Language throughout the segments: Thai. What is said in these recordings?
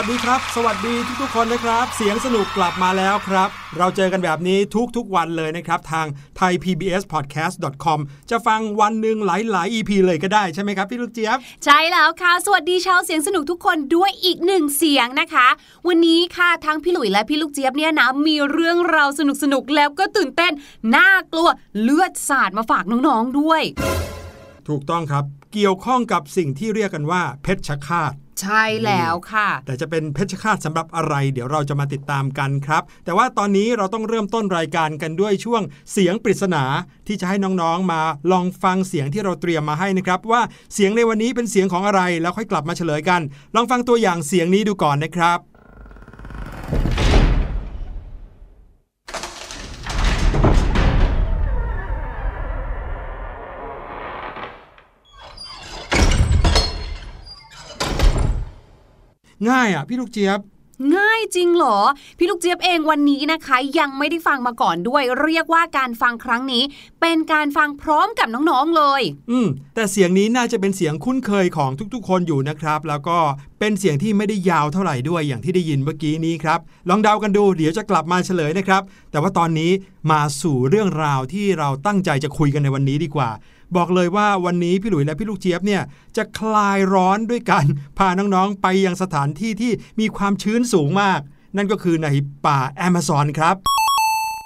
วัสดีครับ สวัสดีทุกๆคนนะครับ เสียงสนุกกลับมาแล้วครับ เราเจอกันแบบนี้ทุกๆวันเลยนะครับ ทาง thaipbspodcast.com จะฟังวันหนึ่งหลายๆ EP เลยก็ได้ใช่ไหมครับพี่ลูกเจี๊ยบ ใช่แล้วค่ะ สวัสดีชาวเสียงสนุกทุกคนด้วยอีกหนึ่งเสียงนะคะ วันนี้ค่ะทั้งพี่หลุยและพี่ลูกเจี๊ยบเนี่ยนะมีเรื่องราวสนุกสนุกๆแล้วก็ตื่นเต้นน่ากลัวเลือดสาดมาฝากน้องๆด้วย ถูกต้องครับ เกี่ยวข้องกับสิ่งที่เรียกกันว่าเพชฌฆาต ใช่แล้วค่ะ แต่จะเป็นเพชฌฆาตสำหรับอะไร เดี๋ยวเราจะมาติดตามกันครับ แต่ว่าตอนนี้เราต้องเริ่มต้นรายการกันด้วยช่วงเสียงปริศนาที่จะให้น้องๆมาลองฟังเสียงที่เราเตรียมมาให้นะครับว่าเสียงในวันนี้เป็นเสียงของอะไรแล้วค่อยกลับมาเฉลยกัน ลองฟังตัวอย่างเสียงนี้ดูก่อนนะครับ ง่ายอะพี่ลูกเจี๊ยบง่ายจริงเหรอ พี่ลูกเจี๊ยบเองวันนี้นะคะ ยังไม่ได้ฟังมาก่อนด้วย เรียกว่าการฟังครั้งนี้ เป็นการฟังพร้อมกับน้องๆเลย อืมแต่เสียงนี้น่าจะเป็นเสียงคุ้นเคยของทุกๆ คนอยู่นะครับ แล้วก็เป็นเสียงที่ไม่ได้ยาวเท่าไหร่ด้วยอย่างที่ได้ยินเมื่อกี้นี้ครับ ลองเดากันดูเดี๋ยวจะกลับมาเฉลยนะครับ แต่ว่าตอนนี้มาสู่เรื่องราวที่เราตั้งใจจะคุยกันในวันนี้ดีกว่า บอกเลยว่าวันนี้พี่หลุยและพี่ลูกเจี๊ยบเนี่ยจะคลายร้อนด้วยการพาน้องๆ ไปยังสถานที่ที่มีความชื้นสูงมาก นั่นก็คือในป่าแอมะซอนครับ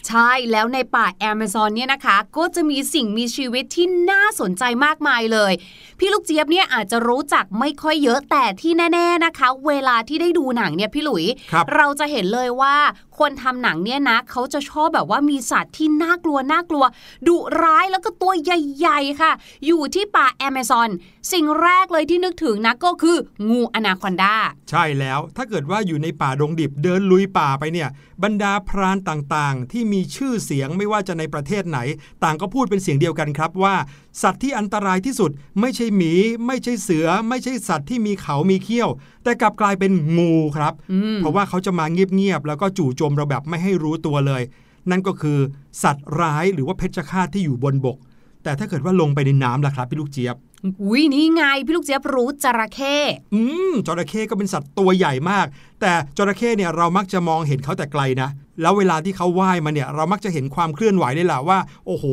ใช่แล้วในป่าแอมะซอนเนี่ยนะคะ ก็จะมีสิ่งมีชีวิตที่น่าสนใจมากมายเลย พี่ลูกเจี๊ยบเนี่ยอาจจะรู้จักไม่ค่อยเยอะแต่ที่แน่ ๆนะคะ เวลาที่ได้ดูหนังเนี่ยพี่หลุยครับเราจะเห็นเลยว่าคนทำหนังเนี่ยนะเขาจะชอบแบบว่ามีสัตว์ที่น่ากลัวน่ากลัวดุร้ายแล้วก็ตัวใหญ่ๆค่ะ อยู่ที่ป่าแอมะซอน สิ่งแรกเลยที่นึกถึงนะก็คืองูอนาคอนดา ใช่แล้วถ้าเกิดว่าอยู่ในป่าดงดิบเดินลุยป่าไปเนี่ย บรรดาพรานต่างๆ ที่มีชื่อเสียงไม่ว่าจะในประเทศไหน ต่างก็พูดเป็นเสียงเดียวกันครับว่าสัตว์ที่อันตรายที่สุด ไม่ใช่หมี ไม่ใช่เสือ ไม่ใช่สัตว์ที่มีเขามีเขี้ยวแต่กลับกลายเป็นงูครับ เพราะว่าเขาจะมาเงียบๆแล้วก็จู่โจมเราแบบไม่ให้รู้ตัวเลย นั่นก็คือสัตว์ร้ายหรือว่าเพชฌฆาตที่อยู่บนบก แต่ถ้าเกิดว่าลงไปในน้ำล่ะครับพี่ลูกเจี๊ยบอุ้ยนี่ไงพี่ลูกเจี๊ยบรู้จระเข้อืมจระเข้ก็เป็นสัตว์ตัวใหญ่มาก แต่จระเข้เนี่ยเรามักจะมองเห็นเขาแต่ไกลนะ แล้วเวลาที่เขาว่ายมาเนี่ย เรามักจะเห็นความเคลื่อนไหวได้แหละว่า โอ้โห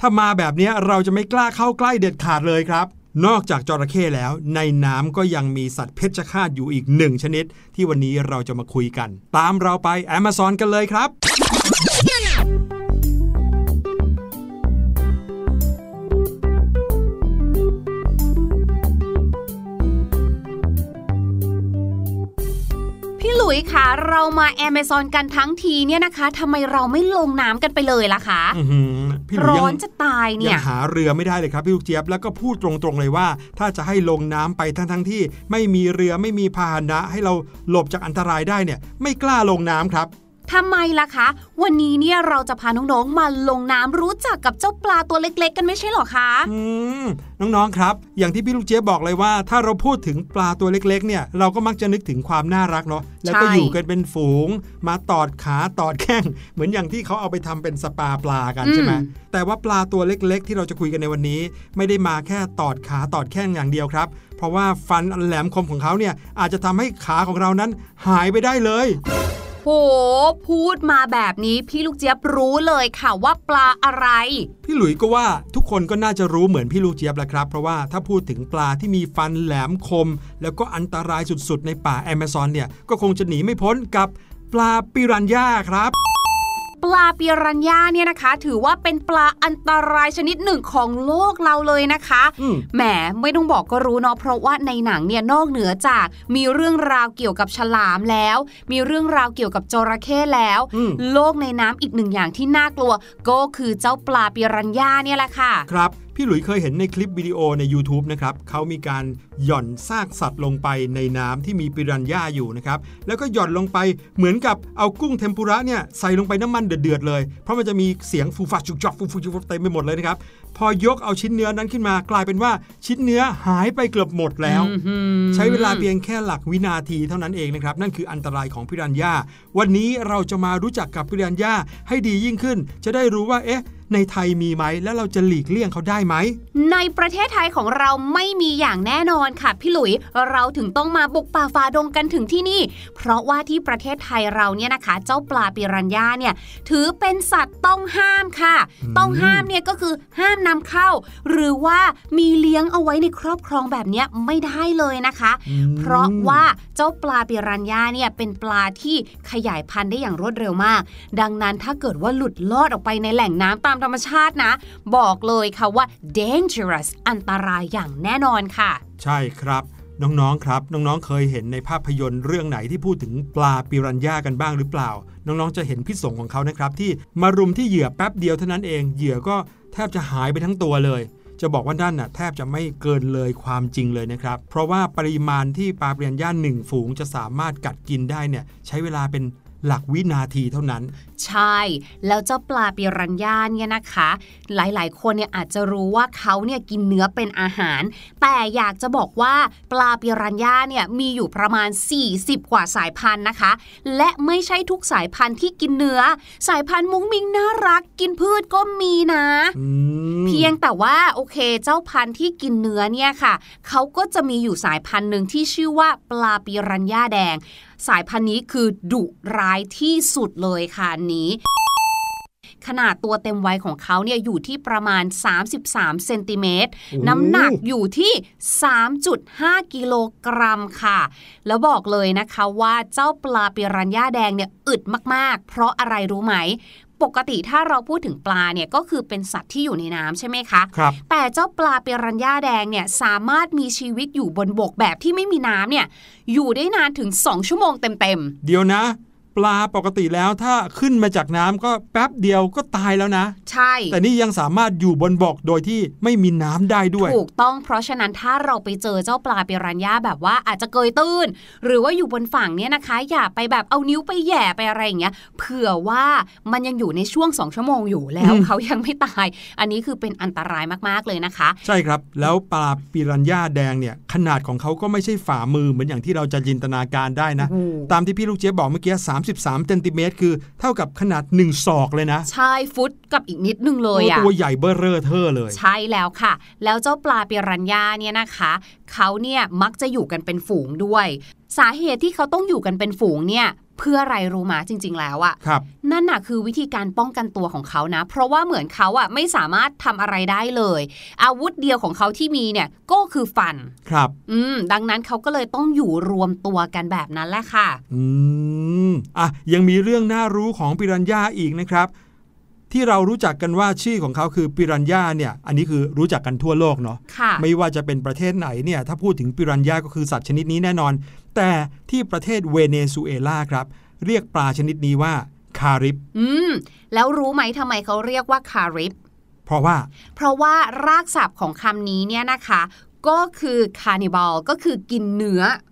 ถ้ามาแบบเนี้ยเราจะไม่กล้าเข้าใกล้เด็ดขาดเลยครับ นอกจากจระเข้แล้วในน้ำก็ยังมีสัตว์เพชฌฆาตอยู่อีกหนึ่งชนิด ที่วันนี้เราจะมาคุยกัน ตามเราไปแอมซอนกันเลยครับ ลุยคะเรามาแอมะซอนกันทั้งทีเนี่ยนะคะทำไมเราไม่ลงน้ำกันไปเลยล่ะคะอื้อหือพี่หลุยร้ยัองนจะตายเนี่ยัยงหาเรือไม่ได้เลยครับพี่ลูกเจี๊ยบแล้วก็พูดตรงๆเลยว่า ถ้าจะให้ลงน้ำไปทั้งทั้งๆที่ ไม่มีเรือไม่มีพาหนะ ให้เราหลบจากอันตรายได้เนี่ย ไม่กล้าลงน้ำครับ ทำไมล่ะคะ วันนี้เนี่ยเราจะพาน้องๆมาลงน้ำรู้จักกับเจ้าปลาตัวเล็ก ๆ กันไม่ใช่เหรอคะอืมน้องๆครับ อย่างที่พี่ลูกเจี๊ยบบอกเลยว่า ถ้าเราพูดถึงปลาตัวเล็กๆ เนี่ยเราก็มักจะนึกถึงความน่ารักเนาะแล้วก็ใช่อยู่กันเป็นฝูง มาตอดขาตอดแข้ง เหมือนอย่างที่เขาเอาไปทำเป็นสปาปลากันใช่ไหมแต่ว่าปลาตัวเล็กๆ ที่เราจะคุยกันในวันนี้ ไม่ได้มาแค่ตอดขาตอดแข้งอย่างเดียวครับ เพราะว่าฟันอันแหลมคมของเขาเนี่ยอาจจะทำให้ขาของเรานั้นหายไปได้เลย โห พูดมาแบบนี้พี่ลูกเจี๊ยบรู้เลยค่ะว่าปลาอะไร พี่หลุยก็ว่าทุกคนก็น่าจะรู้เหมือนพี่ลูกเจี๊ยบแหละครับ เพราะว่าถ้าพูดถึงปลาที่มีฟันแหลมคม แล้วก็อันตรายสุดๆ ในป่าแอมะซอนเนี่ยก็คงจะหนีไม่พ้นกับปลาปิรันย่าครับ ปลาปิรันย่าเนี่ยนะคะ ถือว่าเป็นปลาอันตรายชนิดหนึ่งของโลกเราเลยนะคะอืมแหมไม่ต้องบอกก็รู้เนาะเพราะว่าในหนังเนี่ยนอกเหนือจากมีเรื่องราวเกี่ยวกับฉลามแล้ว มีเรื่องราวเกี่ยวกับจระเข้แล้วอืมโลกในน้ำอีกหนึ่งอย่างที่น่ากลัว ก็คือเจ้าปลาปิรันย่าเนี่ยแหละค่ะ ครับพี่หลุยเคยเห็นในคลิปวิดีโอใน YouTube นะครับเขามีการหย่อนซากสัตว์ลงไปในน้ำที่มีปิรันย่าอยู่นะครับ แล้วก็หย่อนลงไปเหมือนกับเอากุ้งเทมปุระเนี่ยใส่ลงไปน้ำมันเดือดๆเลย เพราะมันจะมีเสียงฟูฟัดจุกจอกฟูฟูจุกเต็มไปหมดเลยนะครับ พอยกเอาชิ้นเนื้อนั้นขึ้นมากลายเป็นว่าชิ้นเนื้อหายไปเกือบหมดแล้ว ใช้เวลาเพียงแค่หลักวินาทีเท่านั้นเองนะครับ นั่นคืออันตรายของพิรันย่าวันนี้เราจะมารู้จักกับพิรันย่าให้ดียิ่งขึ้น จะได้รู้ว่าเอ๊ะ ในไทยมีไหม แล้วเราจะหลีกเลี่ยงเขาได้ไหม ในประเทศไทยของเราไม่มีอย่างแน่นอนค่ะพี่หลุย เราถึงต้องมาบุกป่าฝ่าดงกันถึงที่นี่ เพราะว่าที่ประเทศไทยเราเนี่ยนะคะ เจ้าปลาปิรันย่าเนี่ยถือเป็นสัตว์ต้องห้ามค่ะอืมต้องห้ามเนี่ยก็คือห้ามนำเข้า หรือว่ามีเลี้ยงเอาไว้ในครอบครองแบบเนี้ยไม่ได้เลยนะคะอืมเพราะว่าเจ้าปลาปิรันย่าเนี่ยเป็นปลาที่ขยายพันธุ์ได้อย่างรวดเร็วมาก ดังนั้นถ้าเกิดว่าหลุดลอดออกไปในแหล่งน้ำตามธรรมชาตินะ บอกเลยค่ะว่า dangerous อันตรายอย่างแน่นอนค่ะ ใช่ครับน้องๆ ครับ น้องๆ เคยเห็นในภาพยนตร์เรื่องไหนที่พูดถึงปลาปิรันย่ากันบ้างหรือเปล่า น้องๆ จะเห็นพิษสงของเขานะครับ ที่มารุมที่เหยื่อแป๊บเดียวเท่านั้นเอง เหยื่อก็แทบจะหายไปทั้งตัวเลย จะบอกว่าด้านน่ะแทบจะไม่เกินเลยความจริงเลยนะครับ เพราะว่าปริมาณที่ปลาปิรันย่าหนึ่งฝูงจะสามารถกัดกินได้เนี่ยใช้เวลาเป็น หลักวินาทีเท่านั้น ใช่ แล้วเจ้าปลาปิรันย่าเนี่ยนะคะ หลายๆ คนเนี่ยอาจจะรู้ว่าเขาเนี่ยกินเนื้อเป็นอาหาร แต่อยากจะบอกว่าปลาปิรันย่าเนี่ยมีอยู่ประมาณ 40 กว่าสายพันธุ์นะคะ และไม่ใช่ทุกสายพันธุ์ที่กินเนื้อ สายพันธุ์มุ้งมิงน่ารัก กินพืชก็มีนะอืมเพียงแต่ว่าโอเคเจ้าพันธุ์ที่กินเนื้อเนี่ยค่ะ เขาก็จะมีอยู่สายพันธุ์หนึ่งที่ชื่อว่าปลาปิรันย่าแดง สายพันธุ์นี้คือดุร้ายที่สุดเลยค่ะอันนี้ ขนาดตัวเต็มวัยของเขาเนี่ยอยู่ที่ประมาณ 33 เซนติเมตรโอ้น้ำหนักอยู่ที่ 3.5 กิโลกรัมค่ะ แล้วบอกเลยนะคะว่าเจ้าปลาปิรันย่าแดงเนี่ยอึดมากๆ เพราะอะไรรู้ไหม ปกติถ้าเราพูดถึงปลาเนี่ยก็คือเป็นสัตว์ที่อยู่ในน้ำใช่ไหมคะครับแต่เจ้าปลาเปรัญญาแดงเนี่ยสามารถมีชีวิตอยู่บนบกแบบที่ไม่มีน้ำเนี่ยอยู่ได้นานถึง 2 ชั่วโมงเต็มเดี๋ยวนะ ปลาปกติแล้วถ้าขึ้นมาจากน้ำก็แป๊บเดียวก็ตายแล้วนะๆใช่ แต่นี่ยังสามารถอยู่บนบกโดยที่ไม่มีน้ำได้ด้วย ถูกต้องเพราะฉะนั้นถ้าเราไปเจอเจ้าปลาเปรัญญาแบบว่าอาจจะเกยตื้น หรือว่าอยู่บนฝั่งเนี่ยนะคะ อย่าไปแบบเอานิ้วไปแหย่ไปอะไรอย่างเงี้ยเผื่อว่ามันยังอยู่ในช่วง2ชั่วโมงอยู่แล้วอืมเขายังไม่ตาย อันนี้คือเป็นอันตรายมากๆเลยนะคะ ใช่ครับ แล้วปลาปิรันย่าแดงเนี่ยขนาดของเขาก็ไม่ใช่ฝ่ามือเหมือนอย่างที่เราจะจินตนาการได้นะโอ้โหตามที่พี่ลูกเจี๊ยบบอกเมื่อกี้33เซนติเมตรคือเท่ากับขนาด 1 ศอกเลยนะ ใช่ฟุตกับอีกนิดนึงเลยโอ้อะตัวใหญ่เบ้อเร่อเทอเลย ใช่แล้วค่ะ แล้วเจ้าปลาปิรันย่าเนี่ยนะคะ เขาเนี่ยมักจะอยู่กันเป็นฝูงด้วย สาเหตุที่เขาต้องอยู่กันเป็นฝูงเนี่ยเพื่ออะไรรู้มาจริง ๆ แล้วอะครับนั่นน่ะคือวิธีการป้องกันตัวของเขานะ เพราะว่าเหมือนเขาอะไม่สามารถทำอะไรได้เลย อาวุธเดียวของเขาที่มีเนี่ยก็คือฟันครับ อืมดังนั้นเขาก็เลยต้องอยู่รวมตัวกันแบบนั้นแหละค่ะ อืมอะยังมีเรื่องน่ารู้ของปิรันย่าอีกนะครับ ที่เรารู้จักกันว่าชื่อของเขาคือปิรันย่าเนี่ยอันนี้คือรู้จักกันทั่วโลกเนาะค่ะไม่ว่าจะเป็นประเทศไหนเนี่ยถ้าพูดถึงปิรันย่าก็คือสัตว์ชนิดนี้แน่นอน แต่ที่ประเทศเวเนซุเอลาครับ เรียกปลาชนิดนี้ว่าคาริบอืมแล้วรู้ไหมทำไมเขาเรียกว่าคาริบเพราะว่า เพราะว่ารากศัพท์ของคำนี้เนี่ยนะคะ ก็คือคานิบาลก็คือกินเนื้ออืม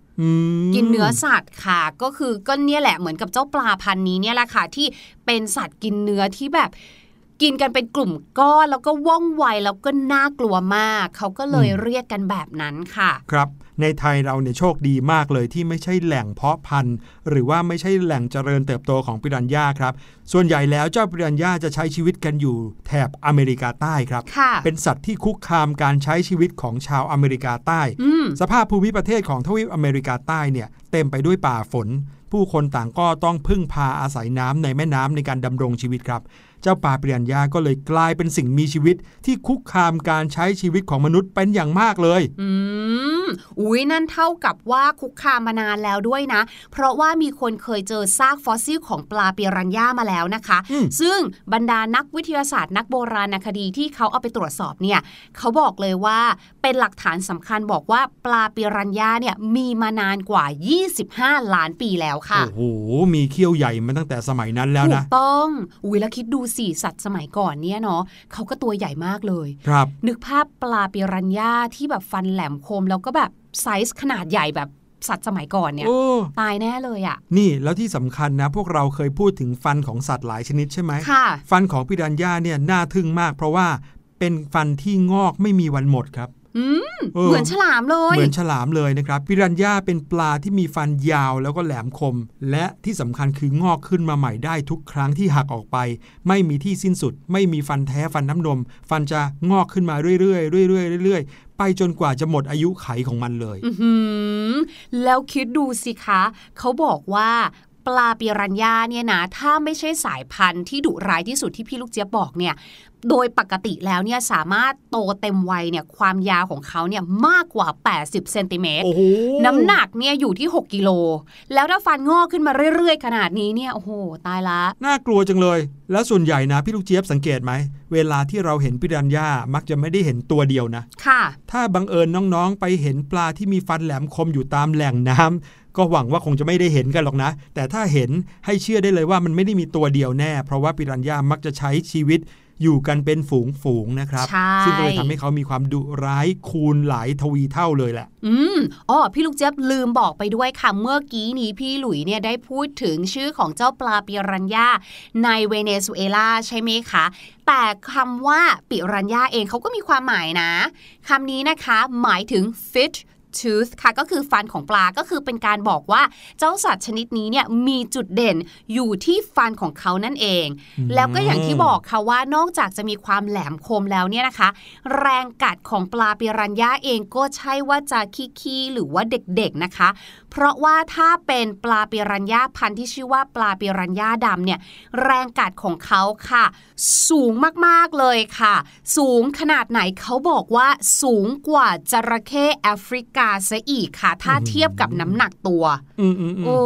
กินเนื้อสัตว์ค่ะ ก็คือก็เนี่ยแหละเหมือนกับเจ้าปลาพันนี้เนี่ยแหละค่ะที่เป็นสัตว์กินเนื้อที่แบบ กินกันเป็นกลุ่มก้อนแล้วก็ว่องไวแล้วก็น่ากลัวมาก เขาก็เลยเรียกกันแบบนั้นค่ะ ครับ ในไทยเราเนี่ยโชคดีมากเลยที่ไม่ใช่แหล่งเพาะพันธุ์ หรือว่าไม่ใช่แหล่งเจริญเติบโตของปิรันย่าครับ ส่วนใหญ่แล้วเจ้าปิรันย่าจะใช้ชีวิตกันอยู่แถบอเมริกาใต้ครับค่ะเป็นสัตว์ที่คุกคามการใช้ชีวิตของชาวอเมริกาใต้อืมสภาพภูมิประเทศของทวีปอเมริกาใต้เนี่ยเต็มไปด้วยป่าฝน ผู้คนต่างก็ต้องพึ่งพาอาศัยน้ำในแม่น้ำในการดำรงชีวิตครับ เจ้าปลาเปลี่ยนยาก็เลยกลายเป็นสิ่งมีชีวิตที่คุกคามการใช้ชีวิตของมนุษย์เป็นอย่างมากเลย อืม อุ้ยนั่นเท่ากับว่าคุกคามมานานแล้วด้วยนะ เพราะว่ามีคนเคยเจอซากฟอสซิลของปลาปิรันย่ามาแล้วนะคะอืมซึ่งบรรดานักวิทยาศาสตร์นักโบราณคดีที่เขาเอาไปตรวจสอบเนี่ย เขาบอกเลยว่าเป็นหลักฐานสำคัญบอกว่าปลาปิรันย่าเนี่ยมีมานานกว่า 25 ล้านปีแล้วค่ะ โอ้โห มีเขี้ยวใหญ่มาตั้งแต่สมัยนั้นแล้วถูนะกต้อง อุ้ยแล้วคิดดูสิสัตว์สมัยก่อนเนี่ยเนาะเขาก็ตัวใหญ่มากเลย ครับ นึกภาพปลาปิรันย่าที่แบบฟันแหลมคม แล้วก็แบบไซส์ขนาดใหญ่แบบสัตว์สมัยก่อนเนี่ย โอ้ ตายแน่เลยอะ่ะ นี่แล้วที่สำคัญนะ พวกเราเคยพูดถึงฟันของสัตว์หลายชนิดใช่ไหม ค่ะ ฟันของปิรันย่าเนี่ยน่าทึ่งมากเพราะว่าเป็นฟันที่งอกไม่มีวันหมดครับอืม เออเหมือนฉลามเลย เหมือนฉลามเลยนะครับปิรันย่าเป็นปลาที่มีฟันยาวแล้วก็แหลมคม และที่สำคัญคืองอกขึ้นมาใหม่ได้ทุกครั้งที่หักออกไป ไม่มีที่สิ้นสุด ไม่มีฟันแท้ฟันน้ำนม ฟันจะงอกขึ้นมาเรื่อยๆเรื่อยๆเรื่อยๆไปจนกว่าจะหมดอายุไขของมันเลยอื้อหือแล้วคิดดูสิคะ เขาบอกว่าปลาปิรันย่าเนี่ยนะ ถ้าไม่ใช่สายพันธุ์ที่ดุร้ายที่สุดที่พี่ลูกเจี๊ยบบอกเนี่ย โดยปกติแล้วเนี่ยสามารถโตเต็มวัยเนี่ยความยาวของเขาเนี่ยมากกว่า 80เซนติเมตรโอ้โหน้ำหนักเนี่ยอยู่ที่ 6 กิโล แล้วถ้าฟันงอกขึ้นมาเรื่อยๆ ขนาดนี้เนี่ยโอ้โห ตายละ น่ากลัวจังเลย แล้วส่วนใหญ่นะพี่ลูกเจี๊ยบสังเกตไหม เวลาที่เราเห็นปิรันย่ามักจะไม่ได้เห็นตัวเดียวนะ ค่ะ ถ้าบังเอิญน้องๆ ไปเห็นปลาที่มีฟันแหลมคมอยู่ตามแหล่งน้ำก็หวังว่าคงจะไม่ได้เห็นกันหรอกนะ แต่ถ้าเห็นให้เชื่อได้เลยว่ามันไม่ได้มีตัวเดียวแน่ เพราะว่าปิรันย่ามักจะใช้ชีวิต อยู่กันเป็นฝูงๆนะครับใช่ซึ่งก็เลยทำให้เขามีความดุร้ายคูณหลายทวีเท่าเลยแหละ อืมอ๋อพี่ลูกเจี๊ยบลืมบอกไปด้วยค่ะ เมื่อกี้นี้พี่หลุยเนี่ยได้พูดถึงชื่อของเจ้าปลาปิรันย่าในเวเนซุเอลาใช่ไหมคะ แต่คำว่าปิรันย่าเองเขาก็มีความหมายนะคำนี้นะคะ หมายถึง fish tooth ค่ะก็คือฟันของปลาก็คือเป็นการบอกว่าเจ้าสัตว์ชนิดนี้เนี่ยมีจุดเด่นอยู่ที่ฟันของเขานั่นเอง แล้วก็อย่างที่บอกค่ะว่านอกจากจะมีความแหลมคมแล้วเนี่ยนะคะ แรงกัดของปลาปิรันย่าเองก็ใช่ว่าจะขี้ๆหรือว่าเด็กๆนะคะ เพราะว่าถ้าเป็นปลาปิรันย่าพันธุ์ที่ชื่อว่าปลาปิรันย่าดำเนี่ยแรงกัดของเขาค่ะ สูงมากๆเลยค่ะ สูงขนาดไหนเขาบอกว่าสูงกว่าจระเข้แอฟริกาซะอีกค่ะ ถ้าเทียบกับน้ำหนักตัวอืมอืมอืมโอ้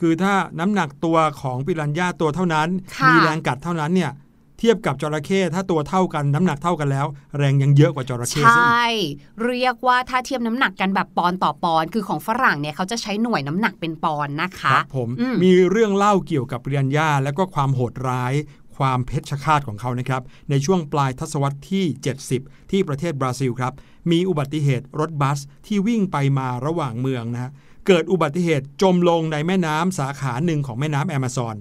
คือถ้าน้ำหนักตัวของปิรันย่าตัวเท่านั้นค่ะมีแรงกัดเท่านั้นเนี่ยเทียบกับจระเข้ถ้าตัวเท่ากันน้ำหนักเท่ากันแล้ว แรงยังเยอะกว่าจระเข้ใชซะอีก่เรียกว่าถ้าเทียบน้ำหนักกันแบบปอนด์ต่อปอนด์คือของฝรั่งเนี่ยเขาจะใช้หน่วยน้ำหนักเป็นปอนด์นะคคะรับผมอืมมีเรื่องเล่าเกี่ยวกับปิรันย่าและก็ความโหดร้าย ความเพชฌฆาตของเขานะครับ ในช่วงปลายทศวรรษที่ 70 ที่ประเทศบราซิลครับ มีอุบัติเหตุรถบัสที่วิ่งไปมาระหว่างเมืองนะฮะเกิดอุบัติเหตุจมลงในแม่น้ำสาขาหนึ่งของแม่น้ำแอมะซอน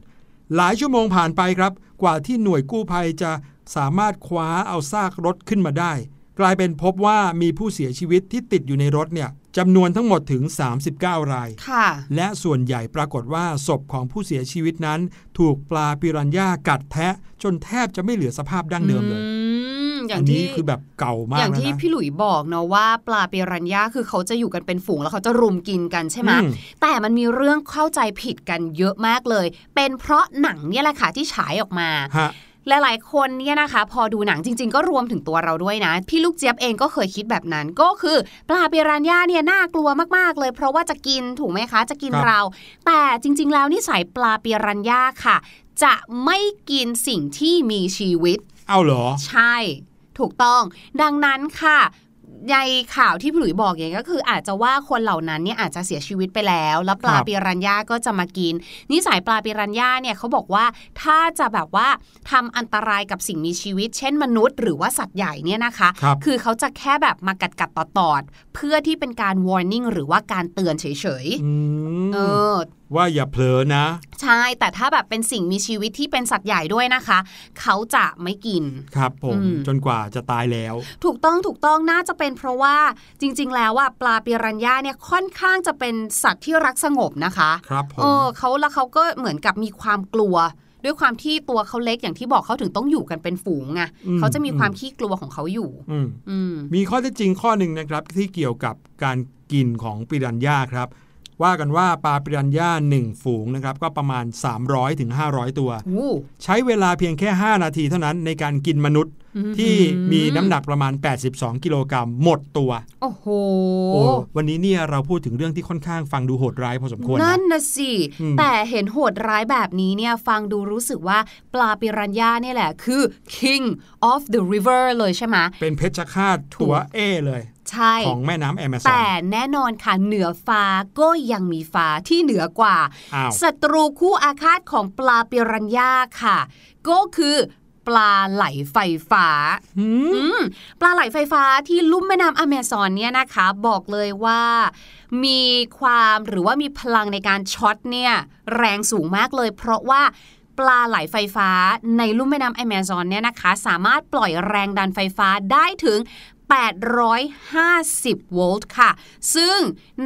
หลายชั่วโมงผ่านไปครับ กว่าที่หน่วยกู้ภัยจะสามารถคว้าเอาซากรถขึ้นมาได้ กลายเป็นพบว่ามีผู้เสียชีวิตที่ติดอยู่ในรถเนี่ยจำนวนทั้งหมดถึง 39 รายค่ะและส่วนใหญ่ปรากฏว่าศพของผู้เสียชีวิตนั้น ถูกปลาปิรันย่ากัดแทะ จนแทบจะไม่เหลือสภาพดั้งเดิมเลยอืมอย่าอังนนี้ที่คือแบบเก่ามากอย่างแล้วที่นะพี่หลุยบอกเนาะว่าปลาเปรันย่าคือเขาจะอยู่กันเป็นฝูงแล้วเขาจะรุมกินกันใช่ไหมอืมแต่มันมีเรื่องเข้าใจผิดกันเยอะมากเลย เป็นเพราะหนังเนี่ยแหละค่ะที่ฉายออกมาฮะ หลายๆ คนเนี่ยนะคะ พอดูหนังจริง ๆ ก็รวมถึงตัวเราด้วยนะ พี่ลูกเจี๊ยบเองก็เคยคิดแบบนั้น ก็คือปลาเปรันย่าเนี่ยน่ากลัวมากๆเลย เพราะว่าจะกินถูกไหมคะ จะกินครับเรา แต่จริง ๆ แล้วนิสัยปลาเปรันย่าค่ะ จะไม่กินสิ่งที่มีชีวิต เอาเหรอ ใช่ ถูกต้อง ดังนั้นค่ะ ในข่าวที่พี่หลุยบอกอย่างนี้ก็คือ อาจจะว่าคนเหล่านั้นเนี่ยอาจจะเสียชีวิตไปแล้ว แล้วปลาครับปิรันย่าก็จะมากิน นิสัยปลาปิรันย่าเนี่ยเขาบอกว่าถ้าจะแบบว่าทำอันตรายกับสิ่งมีชีวิต เช่นมนุษย์หรือว่าสัตว์ใหญ่เนี่ยนะคะครับอเขาจะแค่แบบมากัดกัดตอดตอดๆเพื่อที่เป็นการ warning หรือว่าการเตือนเฉยอืมๆเออว่าอย่าเผลอนะ ใช่แต่ถ้าแบบเป็นสิ่งมีชีวิตที่เป็นสัตว์ใหญ่ด้วยนะคะ เขาจะไม่กินครับผมอืมจนกว่าจะตายแล้ว ถูกต้องถูกต้องน่าจะเป็นเพราะว่าจริง ๆ แล้วว่าปลาปิรันย่าเนี่ยค่อนข้างจะเป็นสัตว์ที่รักสงบนะคะครับผมเออเขาแล้วเขาก็เหมือนกับมีความกลัวด้วยความที่ตัวเขาเล็กอย่างที่บอกเขาถึงต้องอยู่กันเป็นฝูงไงอืมเขาจะมีความขี้กลัวของเขาอยู่อืมอืมมีข้อเท็จจริงข้อหนึ่งนะครับ ที่เกี่ยวกับการกินของปิรันย่าครับ ว่ากันว่าปลาปิรันย่าหนึ่งฝูงนะครับก็ประมาณ 300-500ถึง500ตัวอู้ใช้เวลาเพียงแค่ 5 นาทีเท่านั้นในการกินมนุษย์อืมที่มีน้ำหนักประมาณ 82 กิโลกรัมหมดตัว โอ้โหโอ้วันนี้เนี่ยเราพูดถึงเรื่องที่ค่อนข้างฟังดูโหดร้ายพอสมควร นั่นะนนะสิอืมแต่เห็นโหดร้ายแบบนี้เนี่ยฟังดูรู้สึกว่าปลาปิรันย่าเนี่ยแหละคือ king of the river เลยใช่ไหม เป็นเพชฌฆาตตัวเอเลย ใช่ของแม่น้ำแอมะซอนแต่แน่นอนค่ะเหนือฟ้าก็ยังมีฟ้าที่เหนือกว่าอ้าวศัตรูคู่อาฆาตของปลาปิรันย่าค่ะ ก็คือปลาไหลไฟฟ้าหืมอืมปลาไหลไฟฟ้าที่ลุ่มแม่น้ำอเมซอนเนี่ยนะคะ บอกเลยว่ามีความหรือว่ามีพลังในการช็อตเนี่ยแรงสูงมากเลย เพราะว่าปลาไหลไฟฟ้าในลุ่มแม่น้ำอเมซอนเนี่ยนะคะ สามารถปล่อยแรงดันไฟฟ้าได้ถึง 850 โวลต์ค่ะ ซึ่ง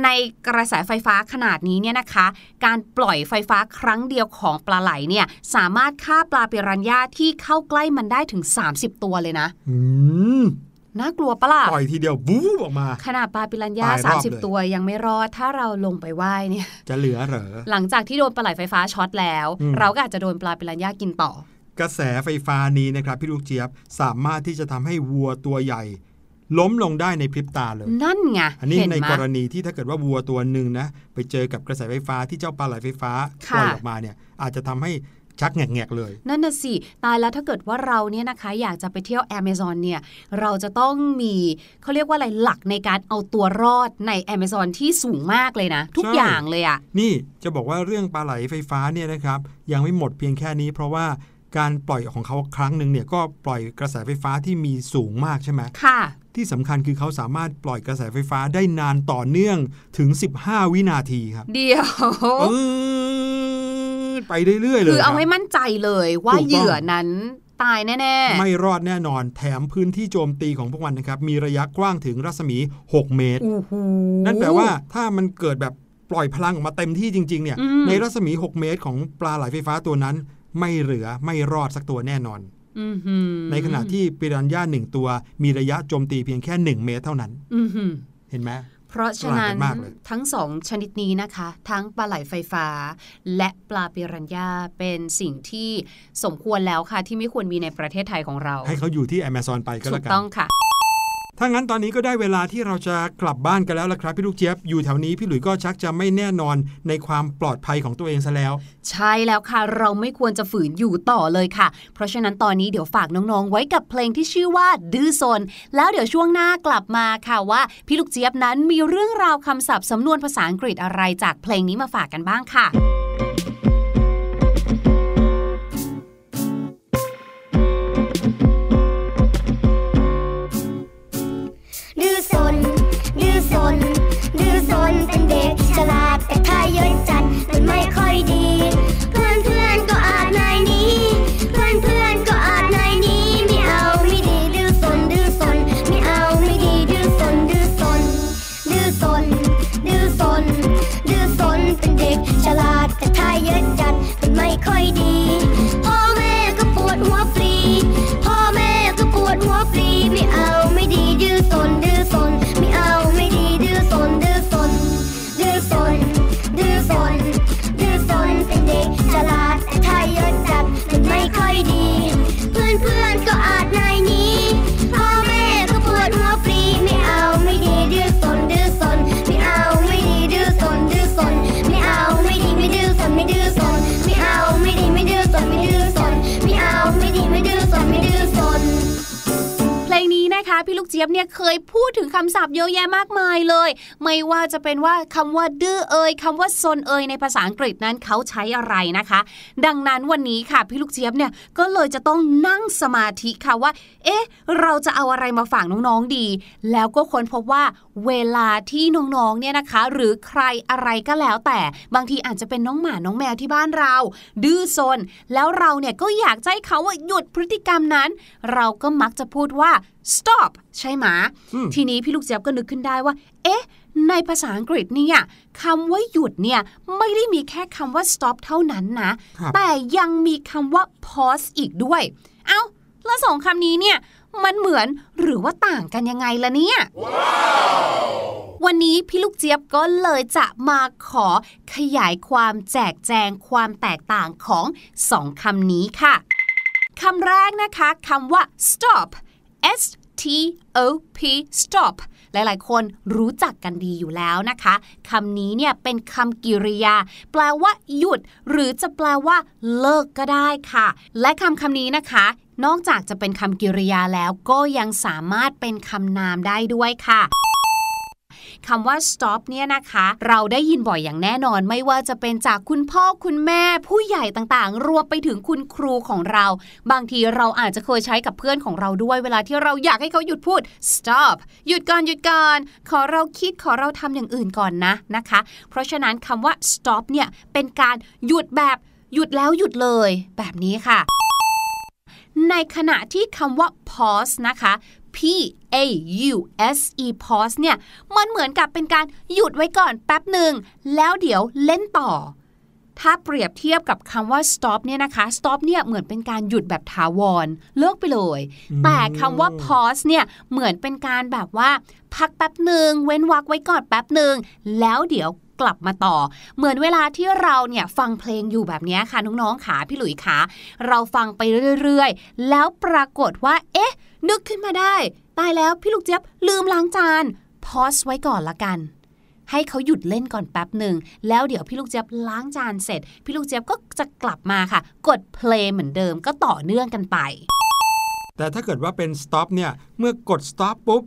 ในกระแสไฟฟ้าขนาดนี้เนี่ยนะคะ การปล่อยไฟฟ้าครั้งเดียวของปลาไหลเนี่ย สามารถฆ่าปลาปิรันย่าที่เข้าใกล้มันได้ถึง 30 ตัวเลยนะอืมน่ากลัวปะล่ะปล่อยทีเดียวบู๊ออกมา ขนาดปลาปิรันย่าตายรอบเลย30 ตัวยังไม่รอด ถ้าเราลงไปไหว้เนี่ย จะเหลือเหรอ หลังจากที่โดนปลาไหลไฟฟ้าช็อตแล้วอืมเราก็อาจจะโดนปลาปิรันย่ากินต่อกระแสไฟฟ้านี้นะครับพี่ลูกเจี๊ยบสามารถที่จะทำให้วัวตัวใหญ่ ล้มลงได้ในพริบตาเลย นั่นไง อันนี้เห็นในไหมกรณีที่ถ้าเกิดว่าวัวตัวหนึ่งนะ ไปเจอกับกระแสไฟฟ้าที่เจ้าปลาไหลไฟฟ้าค่ะปล่อยออกมาเนี่ย อาจจะทำให้ชักแงกๆเลย นั่นน่ะสิ ตายแล้วถ้าเกิดว่าเราเนี่ยนะคะอยากจะไปเที่ยวแอม z o n เนี่ยเราจะต้องมีเขาเรียกว่าอะไรหลักในการเอาตัวรอดในแอม z o n ที่สูงมากเลยนะ ทุกใช่อย่างเลยอะนี่จะบอกว่าเรื่องปลาไหลไฟฟ้าเนี่ยนะครับยังไม่หมดเพียงแค่นี้เพราะว่าการปล่อยของเขาครั้งหนึ่งเนี่ยก็ปล่อยกระแสไฟฟ้าที่มีสูงมากใช่ไหมค่ะ ที่สำคัญคือเขาสามารถปล่อยกระแสไฟฟ้าได้นานต่อเนื่องถึง 15 วินาทีครับ เดียวปื๊ดไปเรื่อยๆเลยคือเอารับให้มั่นใจเลยว่าถูกต้องเหยื่อนั้นตายแน่ไม่รอดแน่นอน แถมพื้นที่โจมตีของพวกมันนะครับ มีระยะกว้างถึงรัศมี 6 เมตรๆโอ้โหนั่นแปลว่าถ้ามันเกิดแบบปล่อยพลังออกมาเต็มที่จริง ๆ เนี่ยอืมในรัศมี 6 เมตรของปลาไหลไฟฟ้าตัวนั้น ไม่เหลือไม่รอดสักตัวแน่นอนอื้อหือ ในขณะที่ปิรันย่าหนึ่งตัว มีระยะโจมตีเพียงแค่ 1 เมตรเท่านั้นอื้อหือเห็นไหมเพราะฉะนั้นต่างกันมากเลยทั้งสองชนิดนี้นะคะ ทั้งปลาไหลไฟฟ้า และปลาปิรันย่าเป็นสิ่งที่สมควรแล้วค่ะ ที่ไม่ควรมีในประเทศไทยของเรา ให้เขาอยู่ที่ Amazon ไปก็ถูแล้วกกันต้องค่ะ ถ้างั้นตอนนี้ก็ได้เวลาที่เราจะกลับบ้านกันแล้วละครับพี่ลูกเจี๊ยบอยู่แถวนี้พี่หลุย์ก็ชักจะไม่แน่นอนในความปลอดภัยของตัวเองซะแล้ว ใช่แล้วค่ะ เราไม่ควรจะฝืนอยู่ต่อเลยค่ะ เพราะฉะนั้นตอนนี้เดี๋ยวฝากน้องๆ ไว้กับเพลงที่ชื่อว่าดื้อซนแล้วเดี๋ยวช่วงหน้ากลับมาค่ะว่า พี่ลูกเจี๊ยบนั้นมีเรื่องราวคำศัพท์สำนวนภาษาอังกฤษอะไรจากเพลงนี้มาฝากกันบ้างค่ะ เยอะจัดมันไม่ค่อยดี เพื่อนเพื่อนก็อาจนายนี้ เพื่อนเพื่อนก็อาจนายนี้ ไม่เอาไม่ดีดื้อสนดื้อสนไม่เอาไม่ดีดื้อสนดื้อสนดื้อสนดื้อสนดื้อซนเป็นเด็กฉลาดแต่ถ้าเยอะจัดมันไม่ค่อยดี จี๊ยบเนี่ยเคยพูดถึงคำศัพท์เยอะแยะมากมายเลย ไม่ว่าจะเป็นว่าคำว่าดื้อเอ่ยคำว่าซนเอ่ยในภาษาอังกฤษนั้นเขาใช้อะไรนะคะ ดังนั้นวันนี้ค่ะพี่ลูกเจี๊ยบเนี่ยก็เลยจะต้องนั่งสมาธิค่ะว่า เอ๊ะ เราจะเอาอะไรมาฝากน้องๆดี แล้วก็ค้นพบว่าเวลาที่น้องๆเนี่ยนะคะ หรือใครอะไรก็แล้วแต่บางทีอาจจะเป็นน้องหมาน้องแมวที่บ้านเรา ดื้อซนแล้วเราเนี่ยก็อยากจะให้เขาว่าหยุดพฤติกรรมนั้น เราก็มักจะพูดว่า stop ใช่ไหมอืมทีนี้พี่ลูกเจี๊ยบก็นึกขึ้นได้ว่า เอ๊ะ ในภาษาอังกฤษเนี่ยคำว่าหยุดเนี่ยไม่ได้มีแค่คำว่า stop เท่านั้นนะครับแต่ยังมีคำว่า pause อีกด้วย เอ้า แล้วสองคำนี้เนี่ยมันเหมือนหรือว่าต่างกันยังไงล่ะเนี่ยวันนี้พี่ลูกเจี๊ยบก็เลยจะมาขอขยายความแจกแจงความแตกต่างของสองคำนี้ค่ะคำแรกนะคะคำว่า stop S T O P stop หลายๆ คนรู้จักกันดีอยู่แล้วนะคะคำนี้เนี่ยเป็นคำกริยา แปลว่าหยุด หรือจะแปลว่าเลิกก็ได้ค่ะ และคำคำนี้นะคะนอกจากจะเป็นคำกริยาแล้วก็ยังสามารถเป็นคำนามได้ด้วยค่ะ คำว่า stop เนี่ยนะคะ เราได้ยินบ่อยอย่างแน่นอนไม่ว่าจะเป็นจากคุณพ่อคุณแม่ผู้ใหญ่ต่างๆ รวมไปถึงคุณครูของเรา บางทีเราอาจจะเคยใช้กับเพื่อนของเราด้วยเวลาที่เราอยากให้เขาหยุดพูด stop หยุดก่อนหยุดก่อนขอเราคิดขอเราทำอย่างอื่นก่อนนะนะคะ เพราะฉะนั้นคำว่า stop เนี่ยเป็นการหยุดแบบหยุดแล้วหยุดเลย แบบนี้ค่ะในขณะที่คำว่า pause นะคะ P P A U S E pause เนี่ยมันเหมือนกับเป็นการหยุดไว้ก่อนแป๊บหนึ่ง แล้วเดี๋ยวเล่นต่อ ถ้าเปรียบเทียบกับคำว่า stop เนี่ยนะคะ stop เนี่ยเหมือนเป็นการหยุดแบบถาวร เลิกไปเลย แต่คำว่า pause เนี่ยเหมือนเป็นการแบบว่า พักแป๊บหนึ่งเว้นวักไว้ก่อนแป๊บหนึ่งแล้วเดี๋ยวกลับมาต่อ เหมือนเวลาที่เราเนี่ยฟังเพลงอยู่แบบนี้ค่ะน้องๆขาพี่หลุยขาเราฟังไปเรื่อยๆ แล้วปรากฏว่า เอ๊ะ นึกขึ้นมาได้ ตายแล้วพี่ลูกเจี๊ยบลืมล้างจานพอสไว้ก่อนละกัน ให้เขาหยุดเล่นก่อนแป๊บหนึ่ง แล้วเดี๋ยวพี่ลูกเจี๊ยบล้างจานเสร็จ พี่ลูกเจี๊ยบก็จะกลับมาค่ะ กดเพลงเหมือนเดิมก็ต่อเนื่องกันไป แต่ถ้าเกิดว่าเป็น stop เนี่ย เมื่อกด stop ปุ๊บ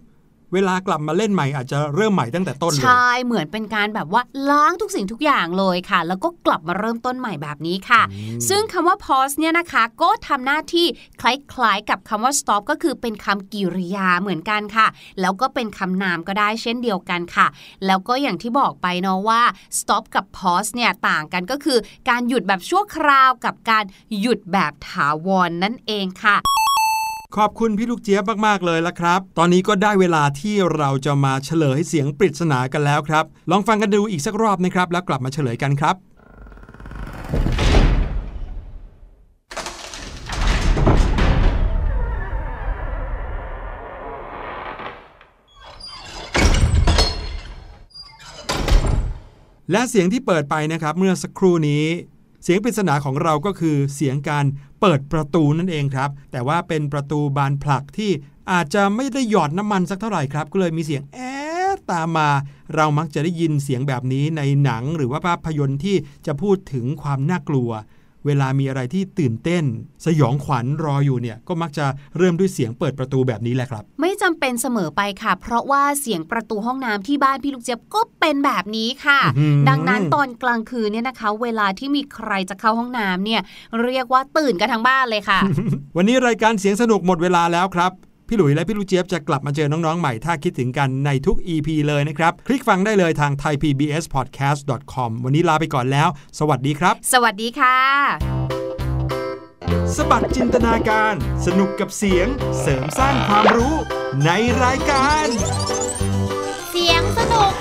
เวลากลับมาเล่นใหม่อาจจะเริ่มใหม่ตั้งแต่ต้นเลยใช่เหมือนเป็นการแบบว่าล้างทุกสิ่งทุกอย่างเลยค่ะ แล้วก็กลับมาเริ่มต้นใหม่แบบนี้ค่ะ ซึ่งคำว่า pause เนี่ยนะคะก็ทำหน้าที่คล้ายๆ กับคำว่า stop ก็คือเป็นคำกริยาเหมือนกันค่ะ แล้วก็เป็นคำนามก็ได้เช่นเดียวกันค่ะ แล้วก็อย่างที่บอกไปเนาะว่า stop กับ pause เนี่ยต่างกันก็คือ การหยุดแบบชั่วคราวกับการหยุดแบบถาวรนนั่นเองค่ะ ขอบคุณพี่ลูกเจี๊ยบมากๆเลยละครับ ตอนนี้ก็ได้เวลาที่เราจะมาเฉลยเสียงปริศนากันแล้วครับ ลองฟังกันดูอีกสักรอบนะครับ แล้วกลับมาเฉลยกันครับ และเสียงที่เปิดไปนะครับ เมื่อสักครู่นี้ เสียงปริศนาของเราก็คือเสียงการเปิดประตูนั่นเองครับ แต่ว่าเป็นประตูบานผลักที่อาจจะไม่ได้หยอดน้ำมันสักเท่าไหร่ครับ ก็เลยมีเสียงแอ๊ดตามมา เรามักจะได้ยินเสียงแบบนี้ในหนังหรือว่าภาพยนตร์ที่จะพูดถึงความน่ากลัว เวลามีอะไรที่ตื่นเต้น สยองขวัญรออยู่เนี่ยก็มักจะเริ่มด้วยเสียงเปิดประตูแบบนี้แหละครับ ไม่จำเป็นเสมอไปค่ะ เพราะว่าเสียงประตูห้องน้ำที่บ้านพี่ลูกเจี๊ยบก็เป็นแบบนี้ค่ะอื้อหือดังนั้นตอนกลางคืนเนี่ยนะคะ เวลาที่มีใครจะเข้าห้องน้ำเนี่ยเรียกว่าตื่นกันทั้งบ้านเลยค่ะ วันนี้รายการเสียงสนุกหมดเวลาแล้วครับ พี่หลุยและพี่ลูกเจี๊ยบจะกลับมาเจอน้องๆใหม่ถ้าคิดถึงกันในทุก EP เลยนะครับ คลิกฟังได้เลยทาง thaipbspodcast.com วันนี้ลาไปก่อนแล้ว สวัสดีครับ สวัสดีค่ะ สบัดจินตนาการ สนุกกับเสียง เสริมสร้างความรู้ในรายการ เสียงสนุก